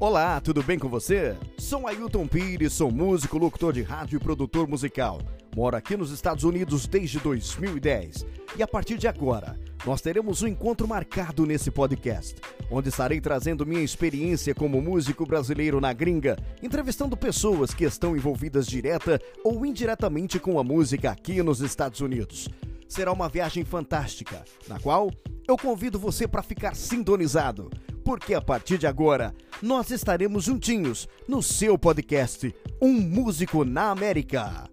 Olá, tudo bem com você? Sou Ailton Pires, sou músico, locutor de rádio e produtor musical. Moro aqui nos Estados Unidos desde 2010 e a partir de agora nós teremos um encontro marcado nesse podcast, onde estarei trazendo minha experiência como músico brasileiro na gringa, entrevistando pessoas que estão envolvidas direta ou indiretamente com a música aqui nos Estados Unidos. Será uma viagem fantástica, na qual eu convido você para ficar sintonizado, porque a partir de agora nós estaremos juntinhos no seu podcast Um Músico na América.